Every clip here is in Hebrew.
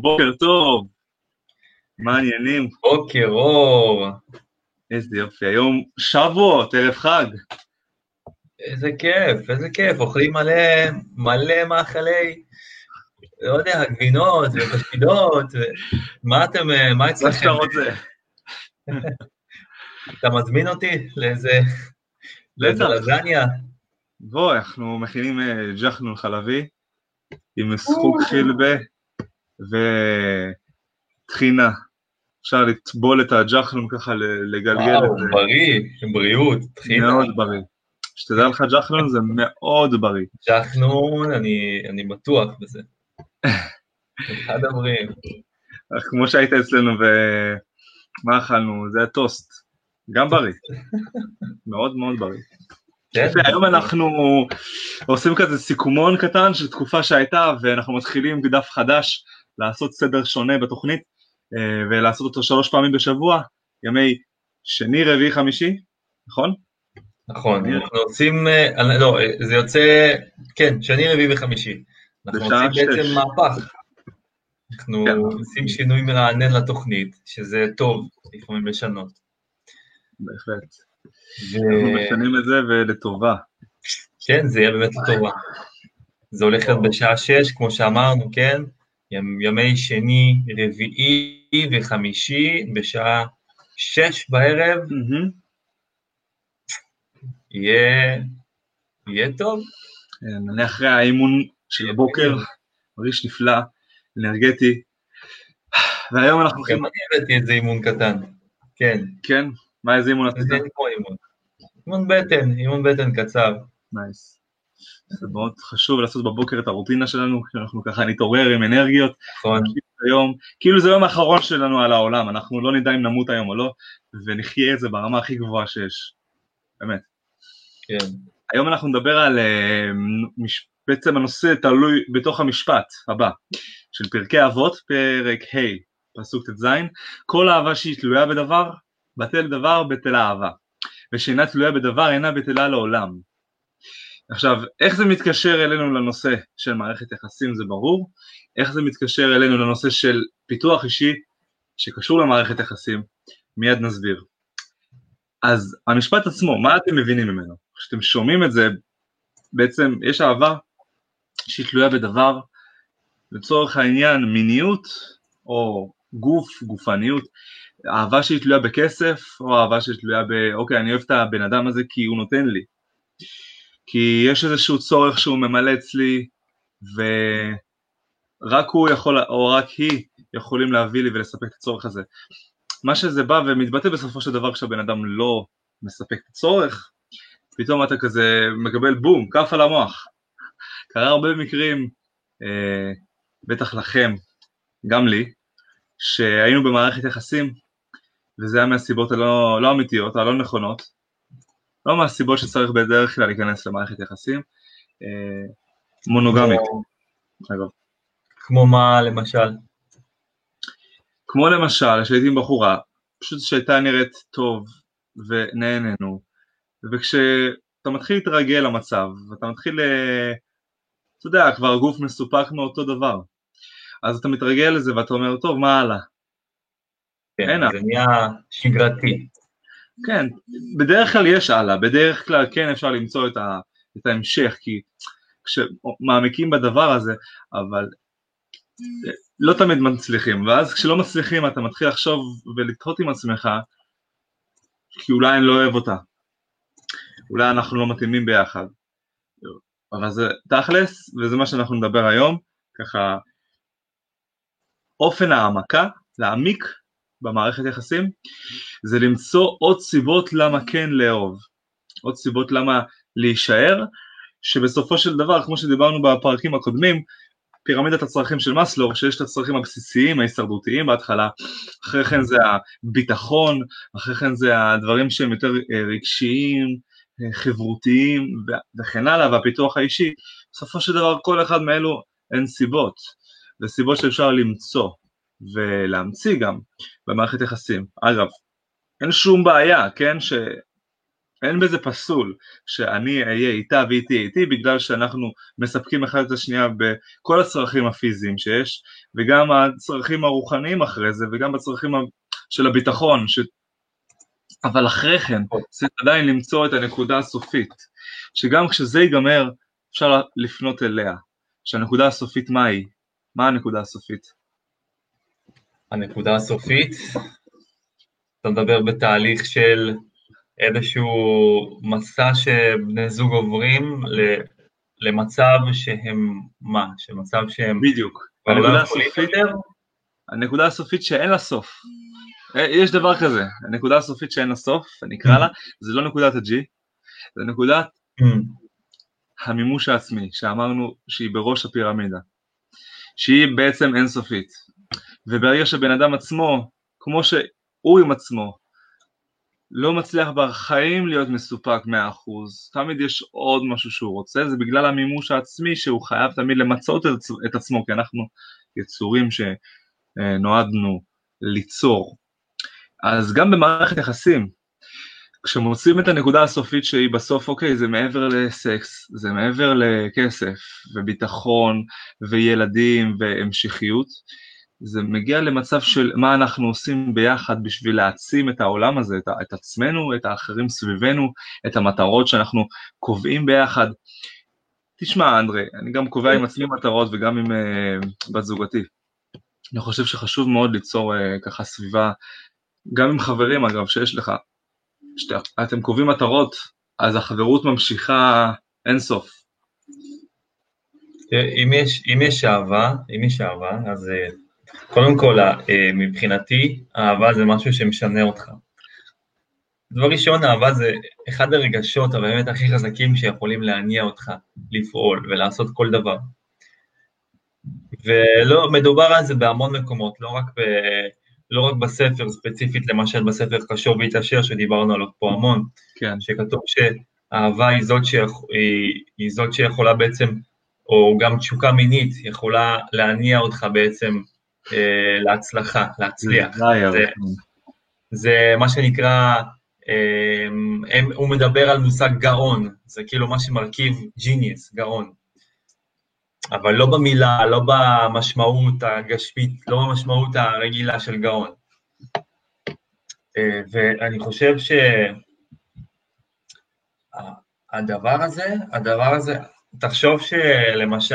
בוקר טוב. מה העניינים? בוקר אור. איזה יופי, היום שבועות, ערב חג. איזה כיף, איזה כיף, אוכלים מלא, מלא מאכלי, לא יודע, גבינות ותפקידות, מה אתם, מה מה אצלכם? שאתה רוצה. אתה מזמין אותי לאיזה, לאיזה. לזניה? בוא, אנחנו מכינים אה, ג'חנון חלבי עם סחוג חילבה וטחינה. אפשר לטבול את הג'חנון ככה, לגלגל וואו, את זה. בריא, בריאות, טחינה, מאוד בריא. שתדע לך, ג'חנון זה מאוד בריא. ג'חנון, אני, אני בטוח בזה. אחד הבריאים. כמו שהיית אצלנו ומה אכלנו, זה היה טוסט. גם בריא. מאוד מאוד בריא. כן? היום אנחנו עושים כזה סיכומון קטן של תקופה שהייתה ואנחנו מתחילים בדף חדש לעשות סדר שונה בתוכנית אה, ולעשות אותו שלוש פעמים בשבוע, ימי שני, רביעי, חמישי, נכון? נכון, אנחנו עושים, אה, לא, אה, זה יוצא, כן, שני, רביעי וחמישי. אנחנו עושים בעצם. מהפך. אנחנו כן. עושים שינוי מרענן לתוכנית, שזה טוב לפעמים לשנות. בהחלט. אנחנו משנים את זה ולטובה. כן, זה יהיה באמת לטובה. זה הולך להיות בשעה שש, כמו שאמרנו, כן? ימ- ימי שני, רביעי וחמישי, בשעה שש בערב. יהיה, יהיה טוב. כן, אני אחרי האימון של הבוקר, מרגיש נפלא, אנרגטי, והיום אנחנו הולכים, גם אני הבאתי איזה אימון קטן. כן, כן, מה איזה אימון עשית? זה אימון. בטן, אימון בטן קצר. נייס. זה מאוד חשוב לעשות בבוקר את הרוטינה שלנו, שאנחנו ככה נתעורר עם אנרגיות, נכון, כן. היום אנחנו נדבר על, אה, בעצם הנושא תלוי בתוך המשפט הבא, של פרקי אבות, פרק ה', פסוק ט"ז, כל אהבה שהיא תלויה בדבר, בטל דבר בטלה אהבה, ושאינה תלויה בדבר אינה בטלה לעולם. עכשיו, איך זה מתקשר אלינו לנושא של מערכת יחסים זה ברור, איך זה מתקשר אלינו לנושא של פיתוח אישי שקשור למערכת יחסים, מיד נסביר. אז המשפט עצמו, מה אתם מבינים ממנו? כשאתם שומעים את זה, בעצם יש אהבה שהיא תלויה בדבר, לצורך העניין מיניות או גוף, גופניות, אהבה שהיא תלויה בכסף או אהבה שהיא תלויה ב... אוקיי, אני אוהב את הבן אדם הזה כי הוא נותן לי. כי יש איזשהו צורך שהוא ממלא אצלי ורק הוא יכול, או רק היא יכולים להביא לי ולספק את הצורך הזה. מה שזה בא ומתבטא בסופו של דבר כשהבן אדם לא מספק את הצורך, פתאום אתה כזה מקבל בום, כף על המוח. קרה הרבה מקרים, אה, בטח לכם, גם לי, שהיינו במערכת יחסים, וזה היה מהסיבות הלא לא אמיתיות, הלא נכונות, לא מהסיבות שצריך בדרך כלל להיכנס למערכת יחסים, אה, מונוגמית, כמו- אגב. כמו מה למשל? כמו למשל, שהייתי עם בחורה, פשוט שהייתה נראית טוב ונהנינו, וכשאתה מתחיל להתרגל למצב, ואתה מתחיל, אה, אתה יודע, כבר הגוף מסופק מאותו דבר, אז אתה מתרגל לזה ואתה אומר, טוב, מה הלאה? כן, זה נהיה שגרתי. כן, בדרך כלל יש הלאה, בדרך כלל כן אפשר למצוא את, ה, את ההמשך, כי כשמעמיקים בדבר הזה, אבל לא תמיד מצליחים, ואז כשלא מצליחים אתה מתחיל לחשוב ולתהות עם עצמך, כי אולי אני לא אוהב אותה, אולי אנחנו לא מתאימים ביחד, אבל זה תכלס, וזה מה שאנחנו נדבר היום, ככה אופן העמקה, להעמיק במערכת יחסים, זה למצוא עוד סיבות למה כן לאהוב, עוד סיבות למה להישאר, שבסופו של דבר, כמו שדיברנו בפרקים הקודמים, פירמידת הצרכים של מאסלו, שיש את הצרכים הבסיסיים, ההישרדותיים בהתחלה, אחרי כן זה הביטחון, אחרי כן זה הדברים שהם יותר אה, רגשיים, אה, חברותיים וכן הלאה, והפיתוח האישי, בסופו של דבר כל אחד מאלו הן סיבות, וסיבות שאפשר למצוא ולהמציא גם במערכת יחסים. אגב, אין שום בעיה, כן, ש... אין בזה פסול שאני אהיה איתה והיא תהיה איתי בגלל שאנחנו מספקים אחד את השנייה בכל הצרכים הפיזיים שיש וגם הצרכים הרוחניים אחרי זה וגם בצרכים של הביטחון ש... אבל אחרי כן צריך עדיין למצוא את הנקודה הסופית שגם כשזה ייגמר אפשר לפנות אליה שהנקודה הסופית מה היא? מה הנקודה הסופית? הנקודה הסופית, אתה מדבר בתהליך של איזשהו מסע שבני זוג עוברים למצב שהם מה? שמצב שהם... בדיוק. הנקודה הסופית, הנקודה הסופית שאין לה סוף. אה, יש דבר כזה, הנקודה הסופית שאין לה סוף, אני אקרא mm. לה, זה לא נקודת ה-G, זה נקודת mm. המימוש העצמי, שאמרנו שהיא בראש הפירמידה, שהיא בעצם אינסופית. וברגע שבן אדם עצמו, כמו שהוא עם עצמו, לא מצליח בחיים להיות מסופק 100%, תמיד יש עוד משהו שהוא רוצה, זה בגלל המימוש העצמי שהוא חייב תמיד למצות את עצמו, כי אנחנו יצורים שנועדנו ליצור. אז גם במערכת יחסים, כשמוצאים את הנקודה הסופית שהיא בסוף, אוקיי, זה מעבר לסקס, זה מעבר לכסף וביטחון וילדים והמשכיות, זה מגיע למצב של מה אנחנו עושים ביחד בשביל להעצים את העולם הזה, את, את עצמנו, את האחרים סביבנו, את המטרות שאנחנו קובעים ביחד. תשמע, אנדרי, אני גם קובע עם עצמי מטרות וגם עם uh, בת זוגתי. אני חושב שחשוב מאוד ליצור uh, ככה סביבה, גם עם חברים אגב, שיש לך, שאתם קובעים מטרות, אז החברות ממשיכה אינסוף. אם יש, אם יש אהבה, אם יש אהבה, אז אה, קודם כל, אה, מבחינתי, אהבה זה משהו שמשנה אותך. דבר ראשון, אהבה זה אחד הרגשות הבאמת הכי חזקים שיכולים להניע אותך לפעול ולעשות כל דבר. ולא, מדובר על זה בהמון מקומות, לא רק, ב, לא רק בספר, ספציפית למשל בספר חשוב והתעשר, שדיברנו עליו פה המון, כן. שכתוב שאהבה היא זאת, שיכ, היא, היא זאת שיכולה בעצם, או גם תשוקה מינית, יכולה להניע אותך בעצם להצלחה, להצליח. זה, זה מה שנקרא, אה, הם, הוא מדבר על מושג גאון, זה כאילו מה שמרכיב ג'יניוס, גאון. אבל לא במילה, לא במשמעות הגשמית, לא במשמעות הרגילה של גאון. אה, ואני חושב שהדבר הזה, הדבר הזה, תחשוב שלמשל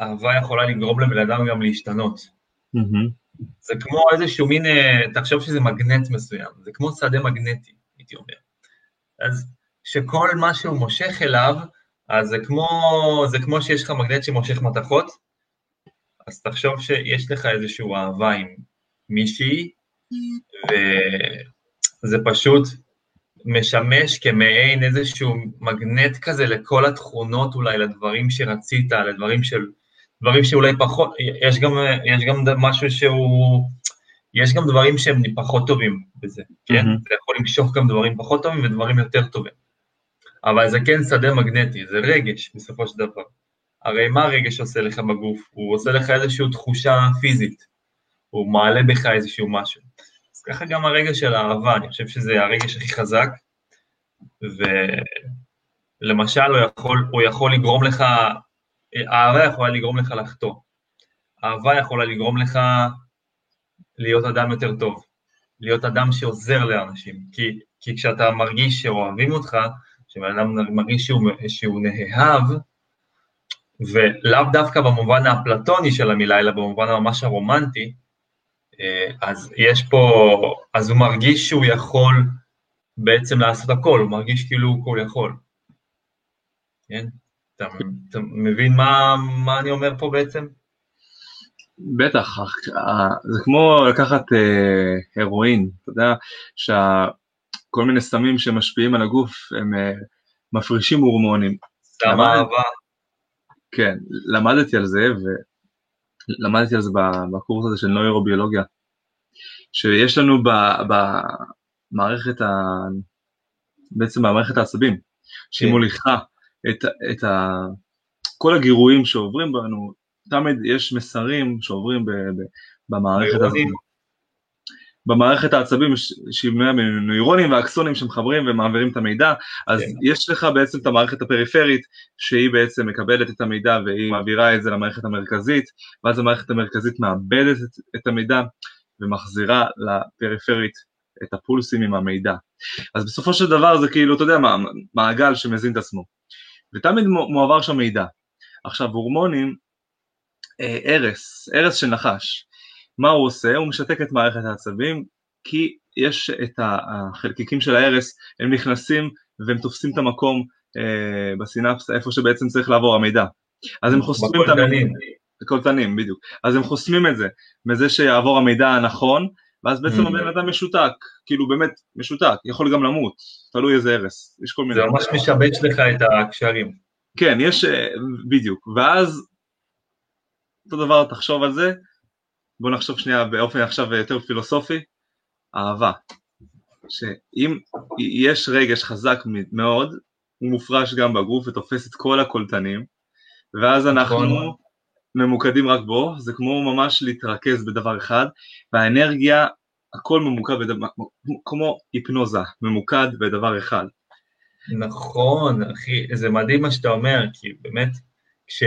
אהבה יכולה לגרום לבן אדם גם להשתנות. זה כמו איזשהו מין, אה, תחשוב שזה מגנט מסוים, זה כמו שדה מגנטי, הייתי אומר. אז שכל מה שהוא מושך אליו, אז זה כמו, זה כמו שיש לך מגנט שמושך מתכות, אז תחשוב שיש לך איזושהי אהבה עם מישהי, וזה פשוט משמש כמעין איזשהו מגנט כזה לכל התכונות אולי, לדברים שרצית, לדברים של... דברים שאולי פחות, יש גם, יש גם משהו שהוא, יש גם דברים שהם פחות טובים בזה, כן? Mm-hmm. זה יכול למשוך גם דברים פחות טובים ודברים יותר טובים. אבל זה כן שדה מגנטי, זה רגש בסופו של דבר. הרי מה הרגש עושה לך בגוף? הוא עושה לך איזושהי תחושה פיזית, הוא מעלה בך איזשהו משהו. אז ככה גם הרגש של האהבה, אני חושב שזה הרגש הכי חזק, ולמשל הוא יכול, הוא יכול לגרום לך אהבה יכולה לגרום לך לחטוא. אהבה יכולה לגרום לך להיות אדם יותר טוב, להיות אדם שעוזר לאנשים. כי, כי כשאתה מרגיש שאוהבים אותך, כשבן אדם מרגיש שהוא, שהוא נאהב, ולאו דווקא במובן האפלטוני של המילה, אלא במובן הממש הרומנטי, אה, אז יש פה, אז הוא מרגיש שהוא יכול בעצם לעשות הכל, הוא מרגיש כאילו הוא כל יכול. כן? אתה, אתה מבין מה, מה אני אומר פה בעצם? בטח, זה כמו לקחת אה, הרואין, אתה יודע שכל מיני סמים שמשפיעים על הגוף הם אה, מפרישים הורמונים. סם אהבה. כן, למדתי על זה ולמדתי על זה בקורס הזה של נוירוביולוגיה, שיש לנו במערכת, ה... בעצם במערכת העצבים, שהיא כן. מוליכה את, את ה, כל הגירויים שעוברים בנו, תמיד יש מסרים שעוברים ב, ב, במערכת הזאת. במערכת העצבים שהיא מנוירונים ואקסונים שמחברים ומעבירים את המידע, אז כן. יש לך בעצם את המערכת הפריפרית שהיא בעצם מקבלת את המידע והיא מעבירה את זה למערכת המרכזית, ואז המערכת המרכזית מאבדת את, את המידע ומחזירה לפריפרית את הפולסים עם המידע. אז בסופו של דבר זה כאילו, אתה יודע, מעגל שמזין את עצמו. ותמיד מועבר שם מידע. עכשיו, הורמונים, ארס, ארס של נחש, מה הוא עושה? הוא משתק את מערכת העצבים, כי יש את החלקיקים של הארס, הם נכנסים והם תופסים את המקום אה, בסינפס, איפה שבעצם צריך לעבור המידע. אז הם חוסמים את המידע. קולטנים, בדיוק. אז הם חוסמים את זה, מזה שיעבור המידע הנכון, ואז בעצם mm. הבן אדם משותק, כאילו באמת משותק, יכול גם למות, תלוי איזה הרס, יש כל מיני... זה ממש משבץ לך את הקשרים. כן, יש, אה, בדיוק, ואז אותו דבר תחשוב על זה, בוא נחשוב שנייה באופן עכשיו יותר פילוסופי, אהבה. שאם יש רגש חזק מאוד, הוא מופרש גם בגוף ותופס את כל הקולטנים, ואז אנחנו נכון. ממוקדים רק בו, זה כמו ממש להתרכז בדבר אחד, והאנרגיה, הכל ממוקד בדבר, כמו היפנוזה, ממוקד בדבר אחד. נכון, אחי, זה מדהים מה שאתה אומר, כי באמת, כש...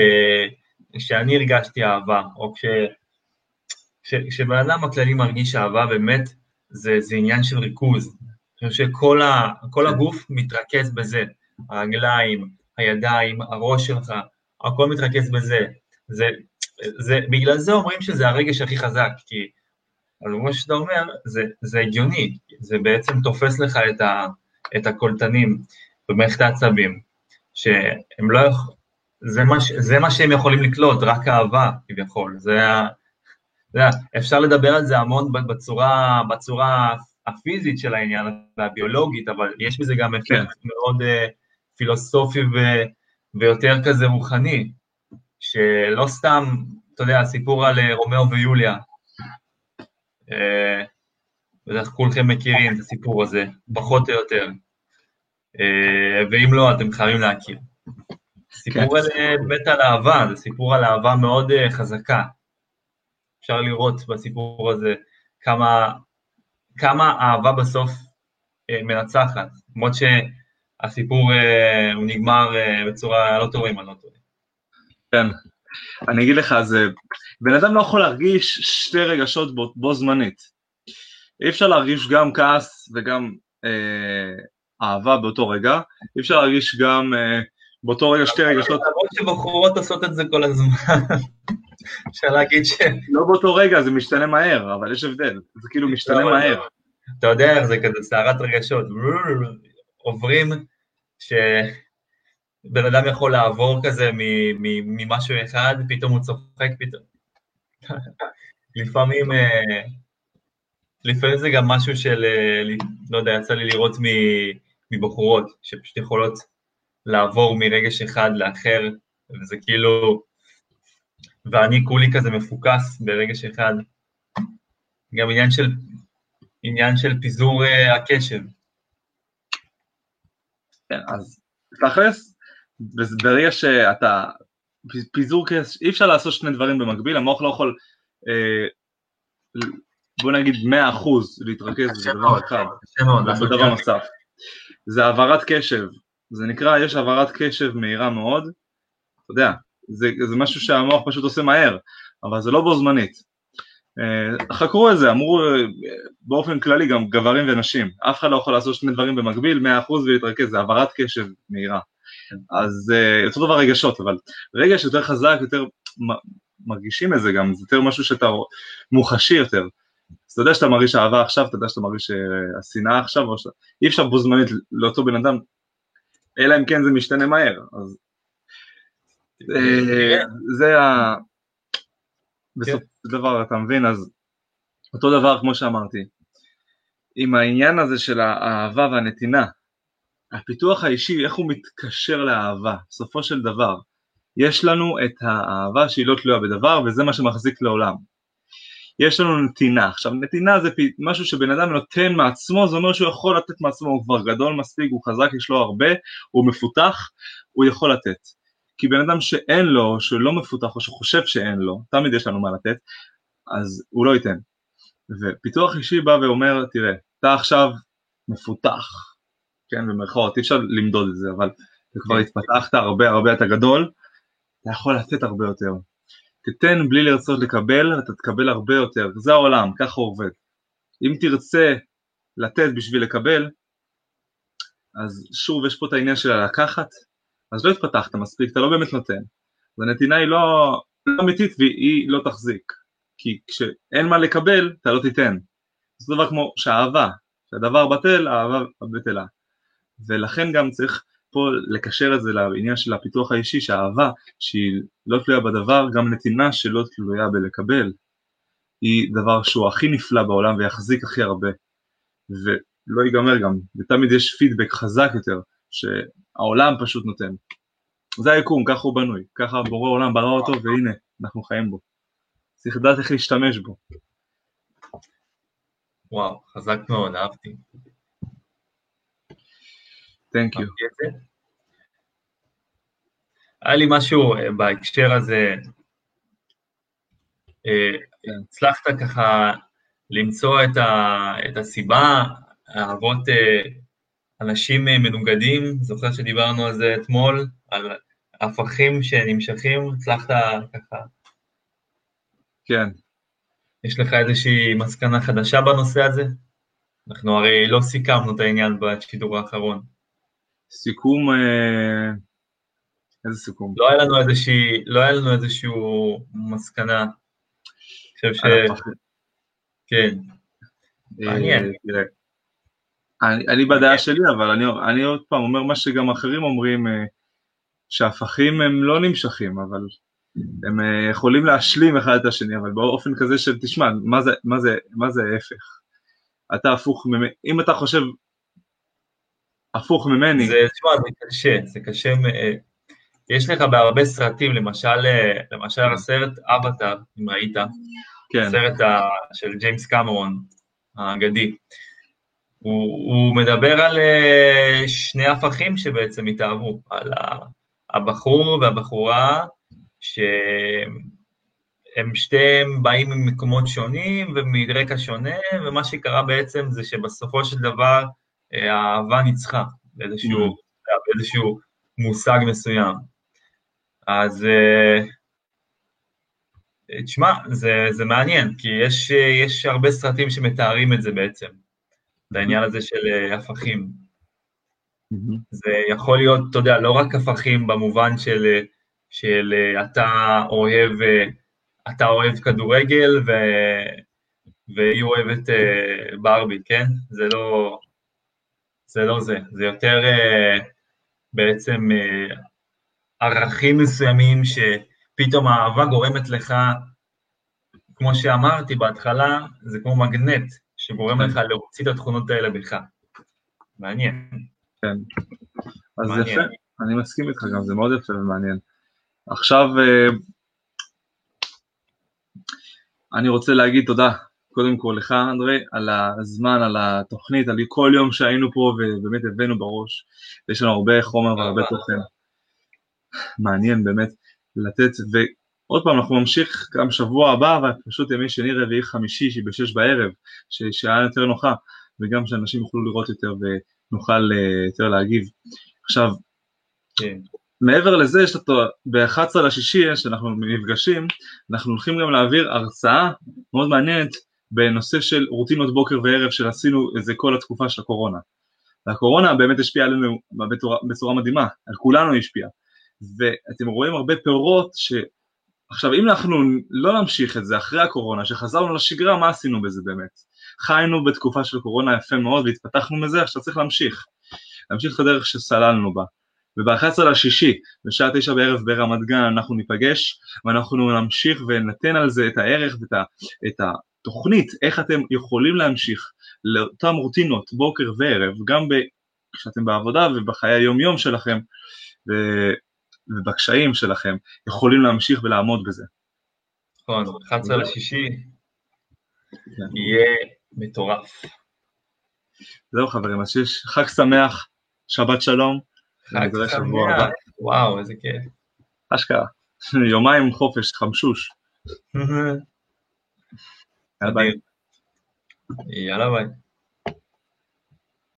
כשאני הרגשתי אהבה, או כש... כשבן אדם הכללי מרגיש אהבה, באמת זה, זה עניין של ריכוז. אני חושב שכל ה, הגוף מתרכז בזה, הרגליים, הידיים, הראש שלך, הכל מתרכז בזה. זה, זה, בגלל זה אומרים שזה הרגש הכי חזק, כי אז כמו שאתה אומר, זה, זה הגיוני, זה בעצם תופס לך את, ה, את הקולטנים במערכת העצבים, שהם לא, זה מה, זה מה שהם יכולים לקלוט, רק אהבה כביכול, זה, יודע, אפשר לדבר על זה המון בצורה, בצורה הפיזית של העניין והביולוגית, אבל יש בזה גם אפקט כן. מאוד uh, פילוסופי ו, ויותר כזה רוחני, שלא סתם, אתה יודע, הסיפור על uh, רומאו ויוליה, בטח כולכם מכירים את הסיפור הזה, פחות או יותר, uh, ואם לא, אתם חייבים להכיר. סיפור כן. על, באמת על אהבה, זה סיפור על אהבה מאוד חזקה. אפשר לראות בסיפור הזה כמה, כמה אהבה בסוף אה, מנצחת, למרות שהסיפור אה, הוא נגמר אה, בצורה לא טובה אם אני לא טועה. כן, אני אגיד לך, זה, בן אדם לא יכול להרגיש שתי רגשות בו, בו זמנית. אי אפשר להרגיש גם כעס וגם אה, אהבה באותו רגע, אי אפשר להרגיש גם אה, באותו רגע שתי רגשות. למרות שבחורות עושות את זה כל הזמן. אפשר להגיד ש... לא באותו רגע, זה משתנה מהר, אבל יש הבדל, זה כאילו משתנה לא, מהר. אתה יודע איך זה כזה סערת רגשות, עוברים שבן אדם יכול לעבור כזה ממשהו אחד, פתאום הוא צוחק, פתאום. לפעמים, אה, לפעמים זה גם משהו של, אה, לא יודע, יצא לי לראות מבחורות, שפשוט יכולות לעבור מרגש אחד לאחר, וזה כאילו, ואני כולי כזה מפוקס ברגש אחד. גם עניין של, עניין של פיזור uh, הקשב. כן, אז תכלס, ברגע שאתה, פיזור קשב, אי אפשר לעשות שני דברים במקביל, המוח לא יכול, אה, בוא נגיד 100% להתרכז בדבר אחד, בדבר נוסף. זה העברת קשב, זה נקרא, יש העברת קשב מהירה מאוד, אתה יודע, זה, זה משהו שהמוח פשוט עושה מהר, אבל זה לא בו זמנית. Uh, חקרו את זה, אמרו uh, באופן כללי גם גברים ונשים, אף אחד לא יכול לעשות שני דברים במקביל, 100% ולהתרכז, זה העברת קשב מהירה. אז uh, אותו דבר רגשות, אבל רגש יותר חזק, יותר מרגישים את זה גם, זה יותר משהו שאתה מוחשי יותר. אז אתה יודע שאתה מרגיש אהבה עכשיו, אתה יודע שאתה מרגיש השנאה עכשיו, או ש... אי אפשר בו זמנית לאותו בן אדם, אלא אם כן זה משתנה מהר, אז אה, זה ה... בסופו של דבר, אתה מבין, אז אותו דבר כמו שאמרתי, עם העניין הזה של האהבה והנתינה, הפיתוח האישי, איך הוא מתקשר לאהבה, בסופו של דבר, יש לנו את האהבה שהיא לא תלויה בדבר, וזה מה שמחזיק לעולם. יש לנו נתינה. עכשיו, נתינה זה משהו שבן אדם נותן מעצמו, זה אומר שהוא יכול לתת מעצמו, הוא כבר גדול מספיק, הוא חזק, יש לו הרבה, הוא מפותח, הוא יכול לתת. כי בן אדם שאין לו, שהוא לא מפותח או שחושב שאין לו, תמיד יש לנו מה לתת, אז הוא לא ייתן. ופיתוח אישי בא ואומר, תראה, אתה עכשיו מפותח, כן, במרכאות, אי אפשר למדוד את זה, אבל אתה כבר התפתחת הרבה הרבה, אתה גדול, אתה יכול לתת הרבה יותר. תתן בלי לרצות לקבל, אתה תקבל הרבה יותר, זה העולם, ככה עובד. אם תרצה לתת בשביל לקבל, אז שוב יש פה את העניין של הלקחת, אז לא התפתחת מספיק, אתה לא באמת נותן. והנתינה היא לא, לא אמיתית והיא לא תחזיק, כי כשאין מה לקבל, אתה לא תיתן. זה דבר כמו שאהבה, כשהדבר בטל, האהבה בטלה. ולכן גם צריך פה לקשר את זה לעניין של הפיתוח האישי, שהאהבה שהיא לא תלויה בדבר, גם נתינה שלא תלויה בלקבל, היא דבר שהוא הכי נפלא בעולם ויחזיק הכי הרבה. ולא ייגמר גם, ותמיד יש פידבק חזק יותר, שהעולם פשוט נותן. זה היקום, ככה הוא בנוי, ככה בורא עולם ברא אותו והנה, אנחנו חיים בו. צריך לדעת איך להשתמש בו. וואו, חזק מאוד, אהבתי. Thank you. היה לי משהו אה, בהקשר הזה, אה. הצלחת ככה למצוא את, ה, את הסיבה, אהבות אה, אנשים מנוגדים, זוכר שדיברנו על זה אתמול, על הפכים שנמשכים, הצלחת ככה... כן. יש לך איזושהי מסקנה חדשה בנושא הזה? אנחנו הרי לא סיכמנו את העניין בשידור האחרון. סיכום, אה, איזה סיכום? לא היה לנו איזושהי, לא היה לנו איזושהי מסקנה. אני חושב ש... כן. אה, מעניין. אני, אני בדעה שלי, אבל אני, אני עוד פעם אומר מה שגם אחרים אומרים, אה, שהפכים הם לא נמשכים, אבל הם יכולים להשלים אחד את השני, אבל באופן כזה של תשמע, מה זה, מה זה, מה זה ההפך? אתה הפוך, אם אתה חושב הפוך ממני. זה, תשמע, זה קשה, זה קשה, יש לך בהרבה סרטים, למשל, למשל הסרט אבטאר, אם ראית, כן. סרט של ג'יימס קמרון, האגדי, הוא, הוא מדבר על אה, שני הפכים שבעצם התאהבו, על הבחור והבחורה, שהם שתיהם באים ממקומות שונים ומרקע שונה, ומה שקרה בעצם זה שבסופו של דבר האהבה ניצחה באיזשהו, mm. באיזשהו מושג מסוים. אז אה, תשמע, זה, זה מעניין, כי יש, יש הרבה סרטים שמתארים את זה בעצם, את העניין הזה של אה, הפכים. Mm-hmm. זה יכול להיות, אתה יודע, לא רק הפכים במובן של, של אה, אתה אוהב, אתה אוהב כדורגל ו, והיא אוהבת ברבי, כן? זה לא, זה לא זה, זה יותר uh, בעצם uh, ערכים מסוימים שפתאום האהבה גורמת לך, כמו שאמרתי בהתחלה, זה כמו מגנט שגורם כן. לך להוציא את התכונות האלה בך. מעניין. כן, אז מעניין. יפה, אני מסכים איתך גם, זה מאוד יפה ומעניין. עכשיו, uh, אני רוצה להגיד תודה קודם כל לך אנדרי, על הזמן, על התוכנית, על כל יום שהיינו פה ובאמת הבאנו בראש, יש לנו הרבה חומר והרבה תוכן. מעניין באמת לתת, ועוד פעם אנחנו נמשיך גם שבוע הבא, אבל פשוט ימי שני, רביעי, חמישי, שהיא בשש בערב, ששעה יותר נוחה, וגם שאנשים יוכלו לראות יותר ונוכל אה, יותר להגיב. עכשיו, כן. מעבר לזה, יש אותו, ב-11 לשישי, שאנחנו נפגשים, אנחנו הולכים גם להעביר הרצאה מאוד מעניינת בנושא של רוטינות בוקר וערב שעשינו איזה כל התקופה של הקורונה. והקורונה באמת השפיעה עלינו בצורה, בצורה מדהימה, על כולנו השפיעה. ואתם רואים הרבה פירות ש... עכשיו אם אנחנו לא נמשיך את זה אחרי הקורונה, שחזרנו לשגרה, מה עשינו בזה באמת? חיינו בתקופה של קורונה יפה מאוד והתפתחנו מזה, עכשיו צריך להמשיך. להמשיך את הדרך שסללנו בה. וב-11 לשישי, בשעה תשע בערב ברמת גן, אנחנו ניפגש ואנחנו נמשיך ונתן על זה את הערך ואת ה, את תוכנית איך אתם יכולים להמשיך לאותן רוטינות בוקר וערב, גם כשאתם בעבודה ובחיי היום יום שלכם ו... ובקשיים שלכם, יכולים להמשיך ולעמוד בזה. נכון, 11 לשישי כן. יהיה מטורף. זהו חברים, אז שיש חג שמח, שבת שלום. חג שמח, וואו, איזה כיף. אשכרה, יומיים חופש, חמשוש. Hadi Yana bak. Yana bak.